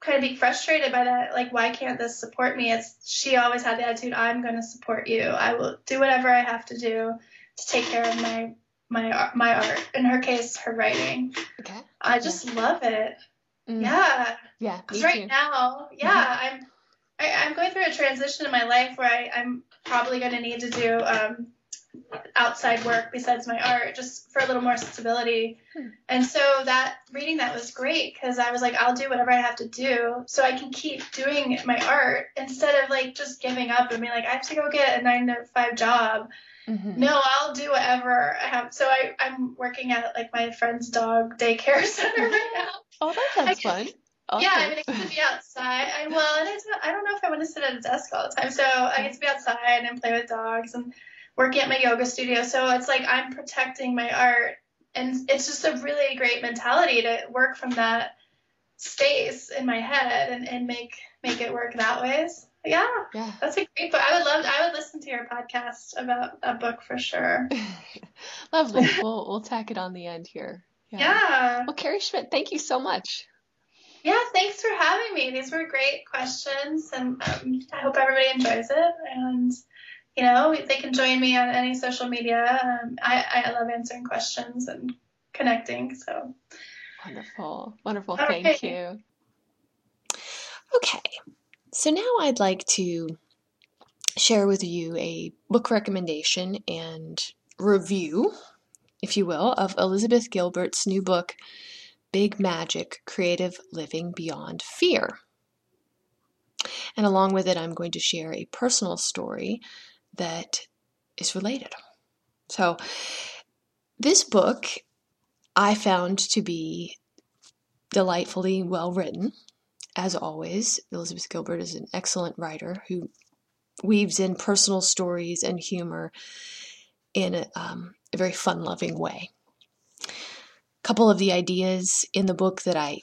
kind of being frustrated by that, like, why can't this support me? It's she always had the attitude, I'm going to support you. I will do whatever I have to do to take care of my my my art. In her case, her writing. Okay. I just yeah. love it. Mm. Yeah. Yeah. Because right too. now, yeah, mm-hmm. I'm I, am i am going through a transition in my life where I, I'm probably going to need to do um, outside work besides my art just for a little more stability. Hmm. And so that reading that was great because I was like, I'll do whatever I have to do so I can keep doing my art instead of like just giving up and being like, I have to go get a nine to five job. Mm-hmm. No, I'll do whatever I have. So I, I'm working at like my friend's dog daycare *laughs* center right now. Oh, that sounds fun. Awesome. Yeah, I mean, I get to be *laughs* outside. I, well, and I don't know if I want to sit at a desk all the time. So I get to be outside and play with dogs and working at my yoga studio. So it's like I'm protecting my art. And it's just a really great mentality to work from that space in my head and, and make make it work that way. Yeah, yeah, that's a great book. I would love. I would listen to your podcast about a book for sure. *laughs* Lovely. we'll we'll tack it on the end here. Yeah. yeah. Well, Carrie Schmitt, thank you so much. Yeah, thanks for having me. These were great questions, and um, I hope everybody enjoys it. And you know, they can join me on any social media. Um, I, I love answering questions and connecting. So wonderful, wonderful. Thank you. Okay, so now I'd like to share with you a book recommendation and review, if you will, of Elizabeth Gilbert's new book, Big Magic Creative Living Beyond Fear. And along with it, I'm going to share a personal story that is related. So, this book I found to be delightfully well written. As always, Elizabeth Gilbert is an excellent writer who weaves in personal stories and humor in a, um, a very fun loving way. A couple of the ideas in the book that I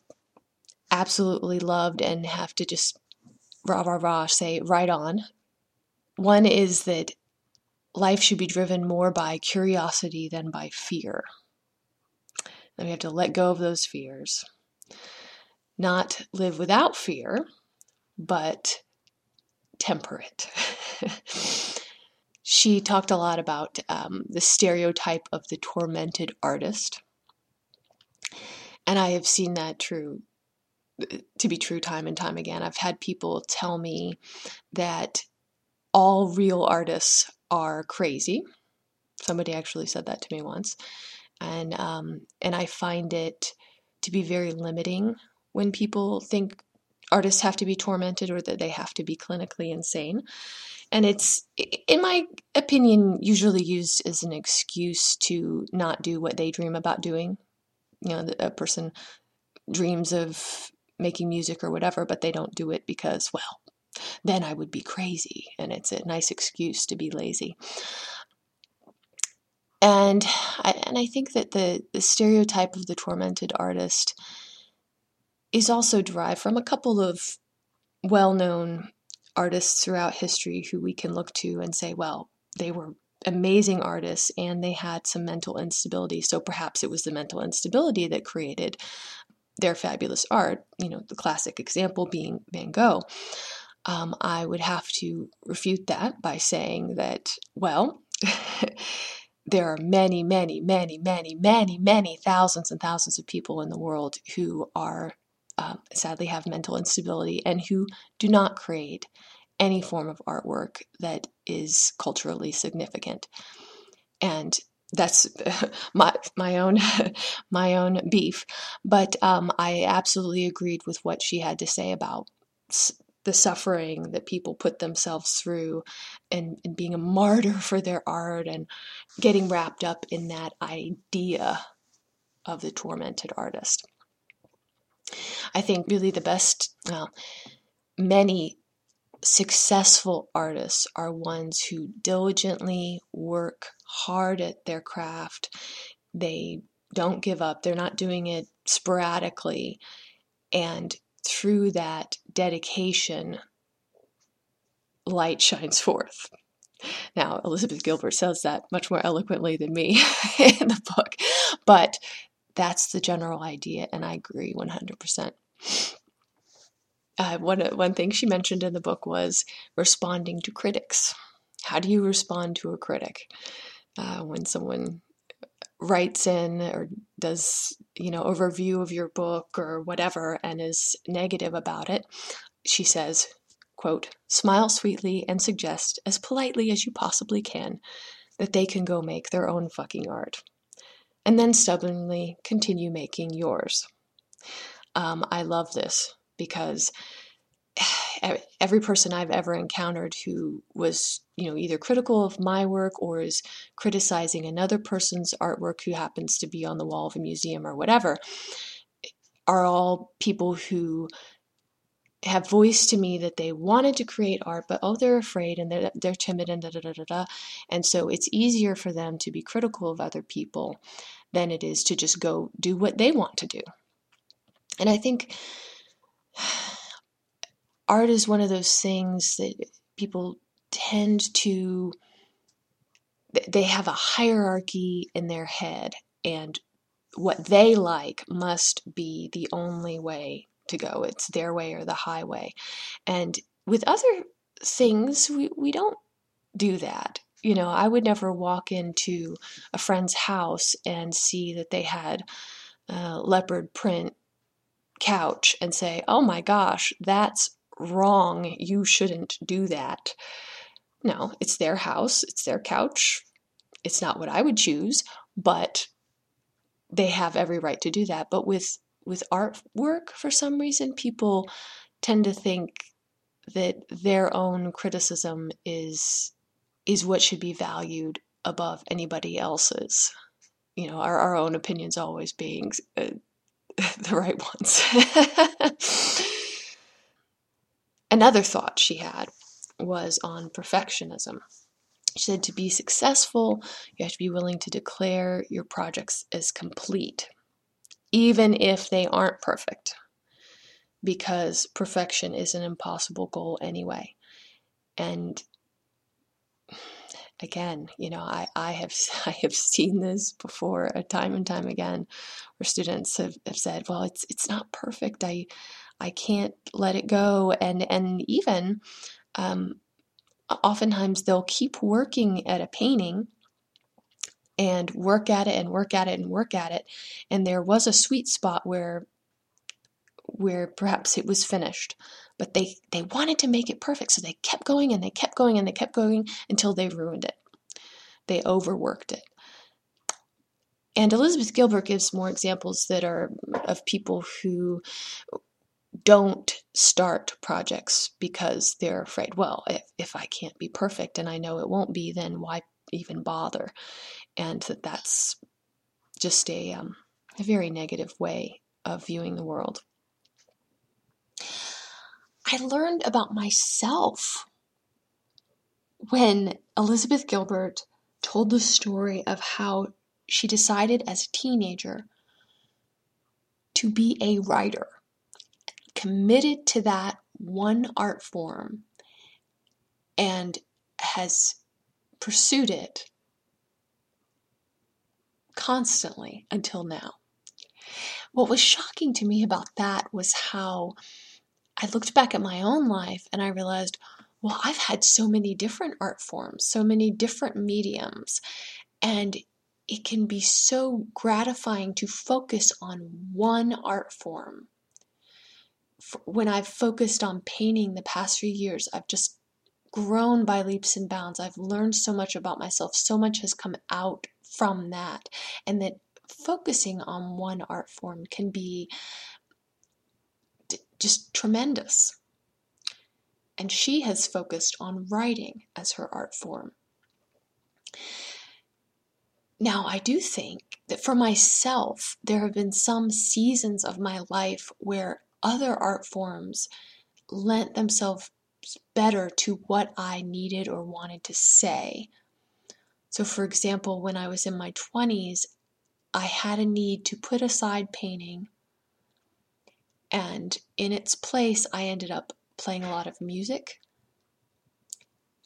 absolutely loved and have to just rah rah rah say right on. One is that life should be driven more by curiosity than by fear. Then we have to let go of those fears. Not live without fear, but temper it. *laughs* she talked a lot about um, the stereotype of the tormented artist. And I have seen that true to be true time and time again. I've had people tell me that all real artists are crazy. Somebody actually said that to me once, and um, and I find it to be very limiting when people think artists have to be tormented or that they have to be clinically insane. And it's, in my opinion, usually used as an excuse to not do what they dream about doing. You know, a person dreams of making music or whatever, but they don't do it because, well, then I would be crazy. And it's a nice excuse to be lazy. And I, and I think that the, the stereotype of the tormented artist is also derived from a couple of well known artists throughout history who we can look to and say, well, they were amazing artists and they had some mental instability. So perhaps it was the mental instability that created their fabulous art, you know, the classic example being Van Gogh, um, I would have to refute that by saying that, well, *laughs* there are many, many, many, many, many, many thousands and thousands of people in the world who are um, sadly have mental instability and who do not create any form of artwork that is culturally significant. And that's *laughs* my my own *laughs* my own beef. But um, I absolutely agreed with what she had to say about the suffering that people put themselves through and, and being a martyr *laughs* for their art and getting wrapped up in that idea of the tormented artist. I think really the best, well, many successful artists are ones who diligently work hard at their craft. They don't give up, they're not doing it sporadically. And through that dedication, light shines forth. Now, Elizabeth Gilbert says that much more eloquently than me *laughs* in the book, but that's the general idea, and I agree 100%. Uh, one, one thing she mentioned in the book was responding to critics. How do you respond to a critic? Uh, when someone writes in or does you know a review of your book or whatever and is negative about it she says quote smile sweetly and suggest as politely as you possibly can that they can go make their own fucking art and then stubbornly continue making yours. Um, i love this because every person I've ever encountered who was, you know, either critical of my work or is criticizing another person's artwork who happens to be on the wall of a museum or whatever, are all people who have voiced to me that they wanted to create art, but oh, they're afraid and they're, they're timid and da da da da da. And so it's easier for them to be critical of other people than it is to just go do what they want to do. And I think art is one of those things that people tend to they have a hierarchy in their head and what they like must be the only way to go it's their way or the highway and with other things we, we don't do that. You know, I would never walk into a friend's house and see that they had a leopard print couch and say, oh my gosh, that's wrong. You shouldn't do that. No, it's their house, it's their couch. It's not what I would choose, but they have every right to do that. But with with artwork, for some reason, people tend to think that their own criticism is is what should be valued above anybody else's. You know, our, our own opinions always being uh, *laughs* the right ones. *laughs* Another thought she had was on perfectionism. She said to be successful, you have to be willing to declare your projects as complete, even if they aren't perfect, because perfection is an impossible goal anyway. And again, you know, I, I have *laughs* I have seen this before, uh, time and time again, where students have, have said, "Well, it's it's not perfect. I I can't let it go," and and even um, oftentimes they'll keep working at a painting and work at it and work at it and work at it, and there was a sweet spot where where perhaps it was finished but they they wanted to make it perfect. So they kept going and they kept going and they kept going until they ruined it. They overworked it. And elizabeth gilbert gives more examples that are of people who don't start projects because they're afraid well if, if i can't be perfect and i know it won't be then why even bother? And that that's just a, um, a very negative way of viewing the world. I learned about myself when Elizabeth Gilbert told the story of how she decided as a teenager to be a writer, committed to that one art form, and has pursued it constantly until now. What was shocking to me about that was how I looked back at my own life and I realized, well, I've had so many different art forms, so many different mediums, and it can be so gratifying to focus on one art form. When I've focused on painting the past few years, I've just grown by leaps and bounds. I've learned so much about myself, so much has come out from that, and that focusing on one art form can be just tremendous. And she has focused on writing as her art form. Now, I do think that for myself, there have been some seasons of my life where other art forms lent themselves better to what I needed or wanted to say. So, for example, when I was in my 20s, I had a need to put aside painting and in its place, I ended up playing a lot of music.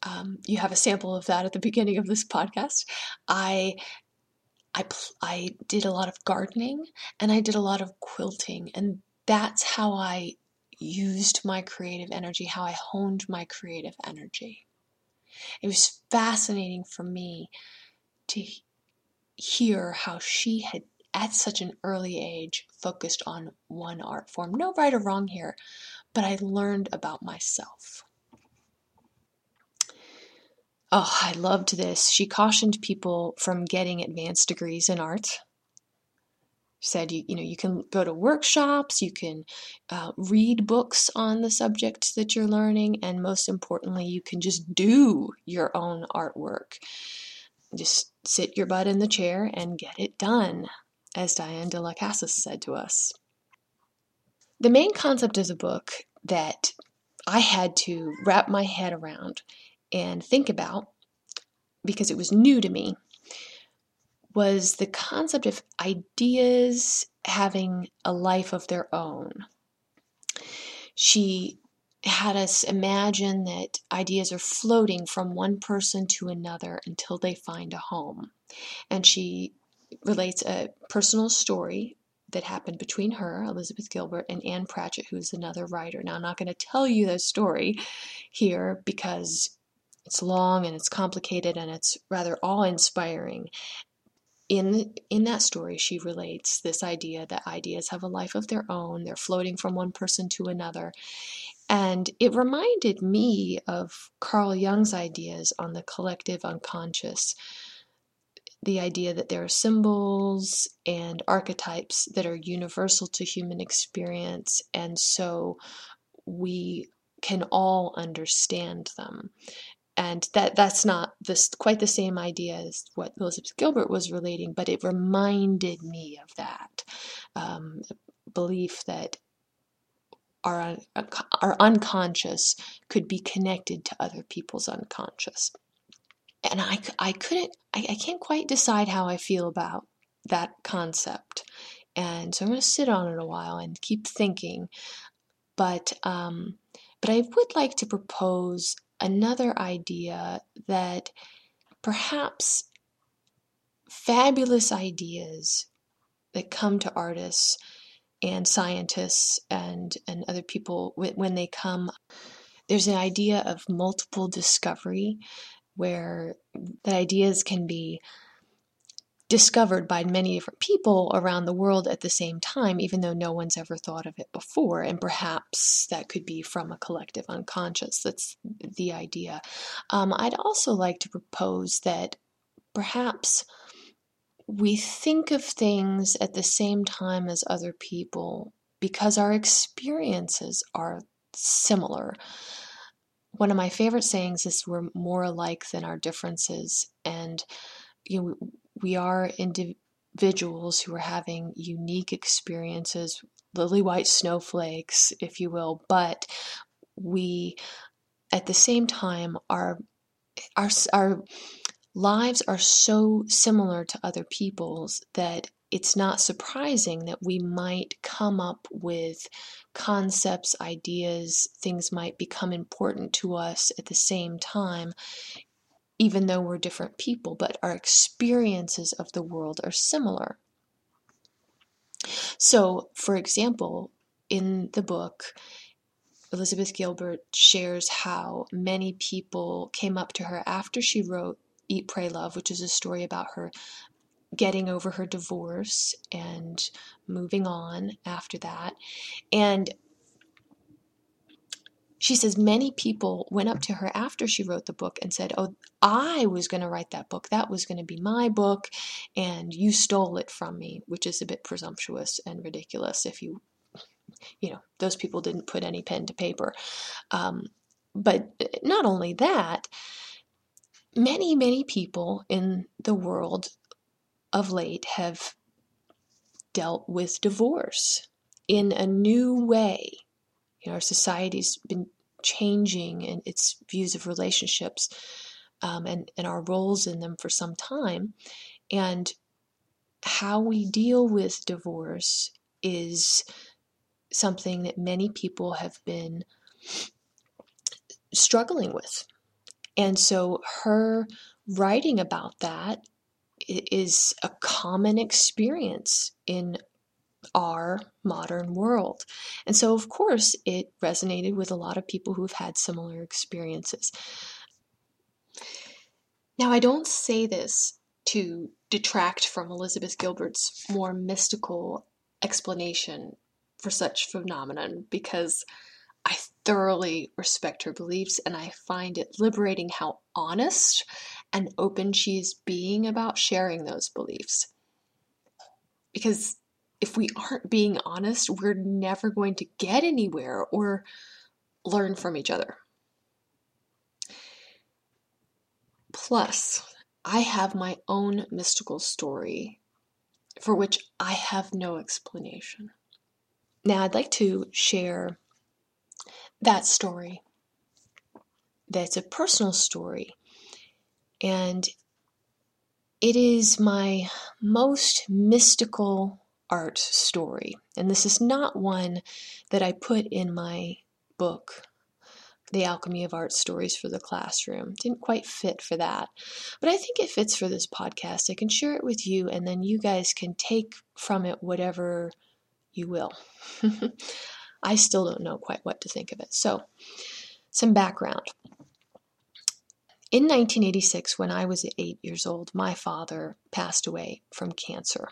Um, you have a sample of that at the *laughs* beginning of this podcast. I, I, I did a lot of gardening and I did a lot of quilting, and that's how I used my creative energy, how I honed my creative energy. It was fascinating for me to hear how she had at such an early age focused on one art form. No right or wrong here, but I learned about myself. Oh, I loved this. She cautioned people from getting advanced degrees in art. Said you, you know you can go to workshops, you can uh, read books on the subject that you're learning, and most importantly, you can just do your own artwork. Just sit your butt in the chair and get it done as Dianne de Las Casas said to us. The main concept of the book that I had to wrap my head around and think about, because it was new to me, was the concept of ideas having a life of their own. She had us imagine that ideas are floating from one person to another until they find a home. And she relates a personal story that happened between her, Elizabeth Gilbert, and Ann Patchett, who's another writer. Now, I'm not going to tell you the story here because it's long and it's complicated and it's rather awe-inspiring. In in that story, she relates this idea that ideas have a life of their own. They're floating from one person to another, and it reminded me of Carl Jung's ideas on the collective unconscious. The idea that there are symbols and archetypes that are universal to human experience, and so we can all understand them. And that that's not this quite the same idea as what Elizabeth Gilbert was relating, but it reminded me of that um, belief that our, our unconscious could be connected to other people's unconscious. And I, I couldn't, I, I can't quite decide how I feel about that concept. And so I'm going to sit on it a while and keep thinking. But, um, but I would like to propose another idea that perhaps fabulous ideas that come to artists and scientists and, and other people when they come. There's an idea of multiple discovery where the ideas can be discovered by many different people around the world at the same time, even though no one's ever thought of it before. And perhaps that could be from a collective unconscious. That's the idea. Um, I'd also like to propose that perhaps we think of things at the same time as other people because our experiences are similar. One of my favorite sayings is we're more alike than our differences. And you know, we are individuals who are having unique experiences, lily white snowflakes, if you will, but we at the same time are our, our lives are so similar to other people's that it's not surprising that we might come up with concepts, ideas, things might become important to us at the same time, even though we're different people, but our experiences of the world are similar. So, for example, in the book, Elizabeth Gilbert shares how many people came up to her after she wrote Eat, Pray, Love, which is a story about her getting over her divorce and moving on after that. And she says many people went up to her after she wrote the book and said, Oh, I was going to write that book. That was going to be my book, and you stole it from me, which is a bit presumptuous and ridiculous if you, you know, those people didn't put any pen to paper. Um, but not only that, many, many people in the world of late have dealt with divorce in a new way. You know, our society's been changing in its views of relationships um, and, and our roles in them for some time. And how we deal with divorce is something that many people have been struggling with. And so her writing about that is a common experience in our modern world. And so, of course, it resonated with a lot of people who have had similar experiences. Now, I don't say this to detract from Elizabeth Gilbert's more mystical explanation for such phenomenon because I thoroughly respect her beliefs and I find it liberating how honest and open she is being about sharing those beliefs. Because if we aren't being honest, we're never going to get anywhere or learn from each other. Plus, I have my own mystical story for which I have no explanation. Now, I'd like to share that story. That's a personal story. And it is my most mystical art story. And this is not one that I put in my book, The Alchemy of Art Stories for the Classroom. Didn't quite fit for that. But I think it fits for this podcast. I can share it with you, and then you guys can take from it whatever you will. *laughs* I still don't know quite what to think of it. So, some background. in 1986, when I was eight years old, my father passed away from cancer.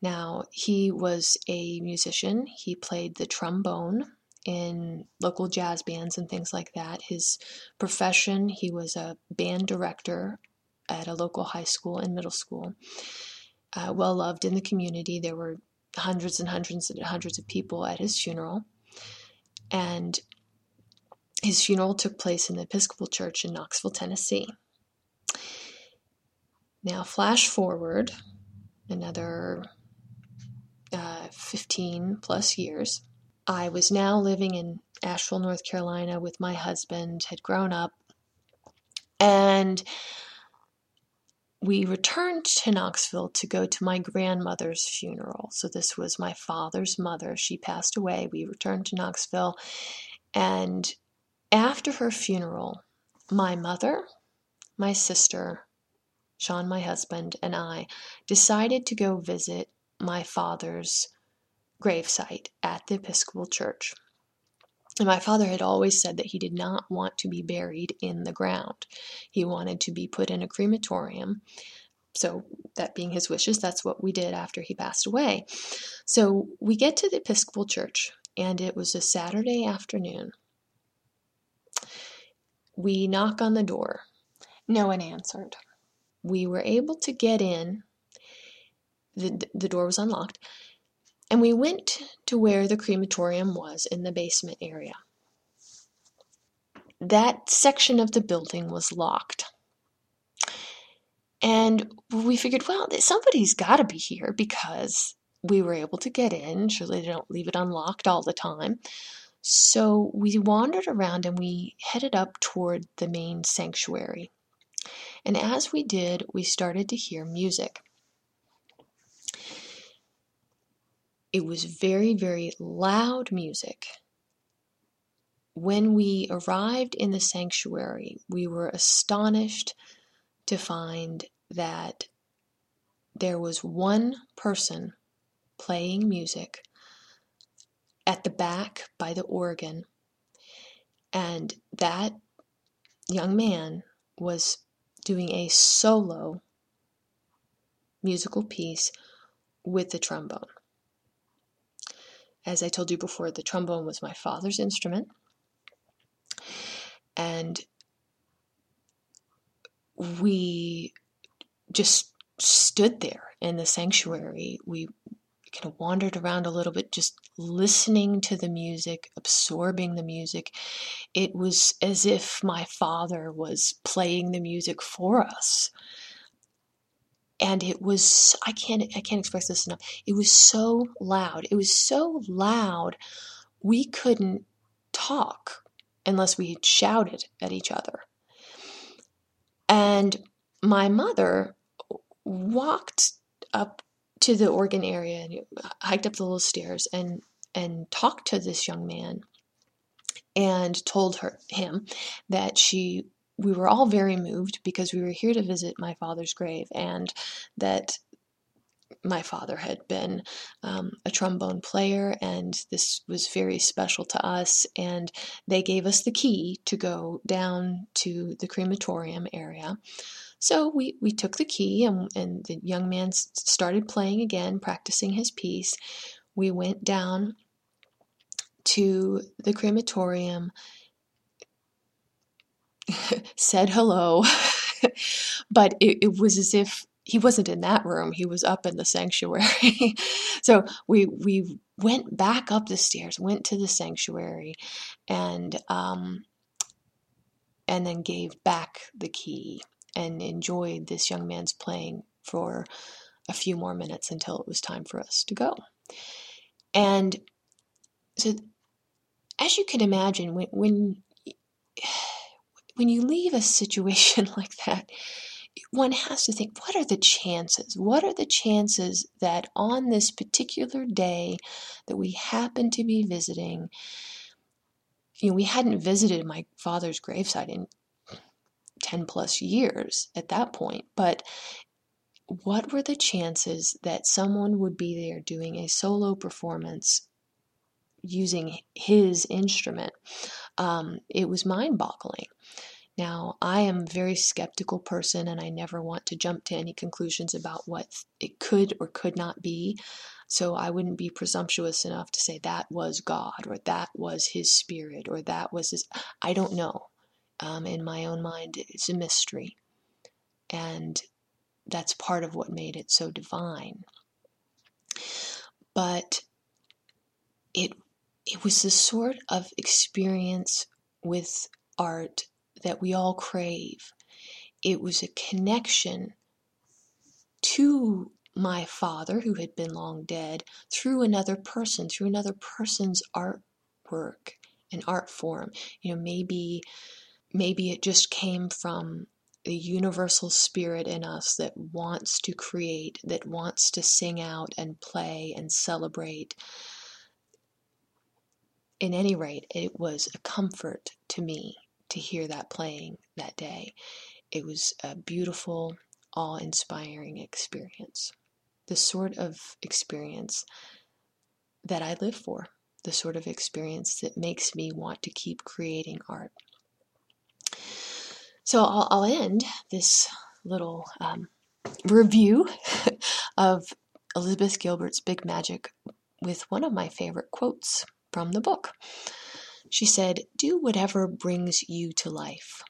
Now, he was a musician. He played the trombone in local jazz bands and things like that. His profession, he was a band director at a local high school and middle school. Uh, well loved in the community. There were hundreds and hundreds and hundreds of people at his funeral. And his funeral took place in the Episcopal Church in Knoxville, Tennessee. Now, flash forward another uh, 15 plus years. I was now living in Asheville, North Carolina with my husband, had grown up, and we returned to Knoxville to go to my grandmother's funeral. So, this was my father's mother. She passed away. We returned to Knoxville, and after her funeral, my mother, my sister, Sean, my husband, and I decided to go visit my father's gravesite at the Episcopal Church. And my father had always said that he did not want to be buried in the ground. He wanted to be put in a crematorium. So, that being his wishes, that's what we did after he passed away. So, we get to the Episcopal Church, and it was a Saturday afternoon. We knock on the door. No one answered. We were able to get in. The, the door was unlocked and we went to where the crematorium was in the basement area. That section of the building was locked. And we figured, well, somebody's got to be here because we were able to get in. Surely they don't leave it unlocked all the time. So we wandered around and we headed up toward the main sanctuary. And as we did, we started to hear music. It was very, very loud music. When we arrived in the sanctuary, we were astonished to find that there was one person playing music at the back by the organ, and that young man was doing a solo musical piece with the trombone. As I told you before, the trombone was my father's instrument. And we just stood there in the sanctuary. We kind of wandered around a little bit, just listening to the music, absorbing the music. It was as if my father was playing the music for us and it was I can't I can't express this enough. It was so loud. It was so loud we couldn't talk unless we shouted at each other. And my mother walked up to the organ area and hiked up the little stairs and and talked to this young man and told her him that she we were all very moved because we were here to visit my father's grave and that my father had been um, a trombone player and this was very special to us and they gave us the key to go down to the crematorium area. So we, we took the key and, and the young man started playing again practicing his piece. We went down to the crematorium *laughs* said hello, *laughs* but it, it was as if he wasn't in that room. He was up in the sanctuary. *laughs* so we we went back up the stairs, went to the sanctuary, and um, and then gave back the key and enjoyed this young man's playing for a few more minutes until it was time for us to go. And so, as you can imagine, when when when you leave a situation *laughs* like that, one has to think what are the chances? What are the chances that on this particular day that we happen to be visiting, you know, we hadn't visited my father's gravesite in 10 plus years at that point, but what were the chances that someone would be there doing a solo performance using his instrument? Um, it was mind boggling. Now, I am a very skeptical person and I never want to jump to any conclusions about what it could or could not be. So I wouldn't be presumptuous enough to say that was God or that was his spirit or that was his. I don't know. Um, in my own mind, it's a mystery. And that's part of what made it so divine. But it it was the sort of experience with art that we all crave. It was a connection to my father, who had been long dead, through another person, through another person's artwork and art form. You know, maybe maybe it just came from the universal spirit in us that wants to create, that wants to sing out and play and celebrate. In any rate, it was a comfort to me to hear that playing that day. It was a beautiful, awe inspiring experience. The sort of experience that I live for, the sort of experience that makes me want to keep creating art. So I'll, I'll end this little um, review *laughs* of Elizabeth Gilbert's Big Magic with one of my favorite quotes from the book. She said, Do whatever brings you to life.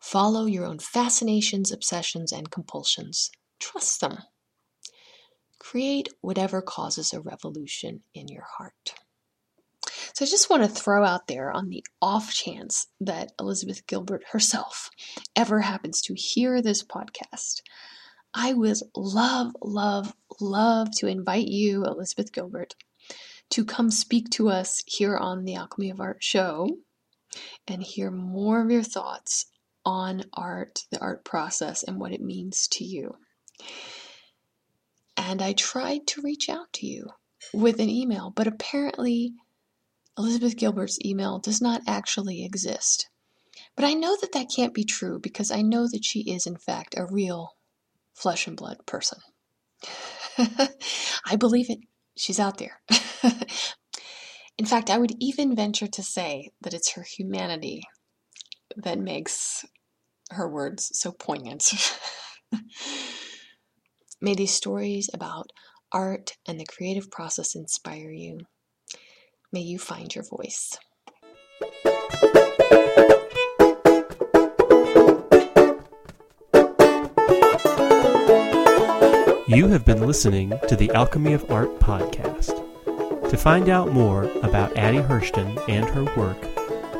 Follow your own fascinations, obsessions, and compulsions. Trust them. Create whatever causes a revolution in your heart. So I just want to throw out there on the off chance that Elizabeth Gilbert herself ever happens to hear this podcast. I would love, love, love to invite you, Elizabeth Gilbert, to come speak to us here on the Alchemy of Art show and hear more of your thoughts on art, the art process, and what it means to you. And I tried to reach out to you with an email, but apparently Elizabeth Gilbert's email does not actually exist. But I know that that can't be true because I know that she is, in fact, a real flesh and blood person. *laughs* I believe it. She's out there. *laughs* In fact, I would even venture to say that it's her humanity that makes her words so poignant. *laughs* May these stories about art and the creative process inspire you. May you find your voice. You have been listening to the Alchemy of Art podcast. To find out more about Addie Hirschten and her work,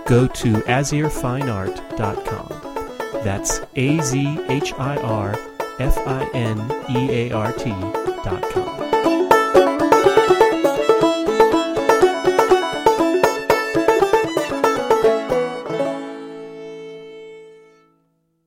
go to azhirfineart.com. That's A Z H I R F I N E A R T.com.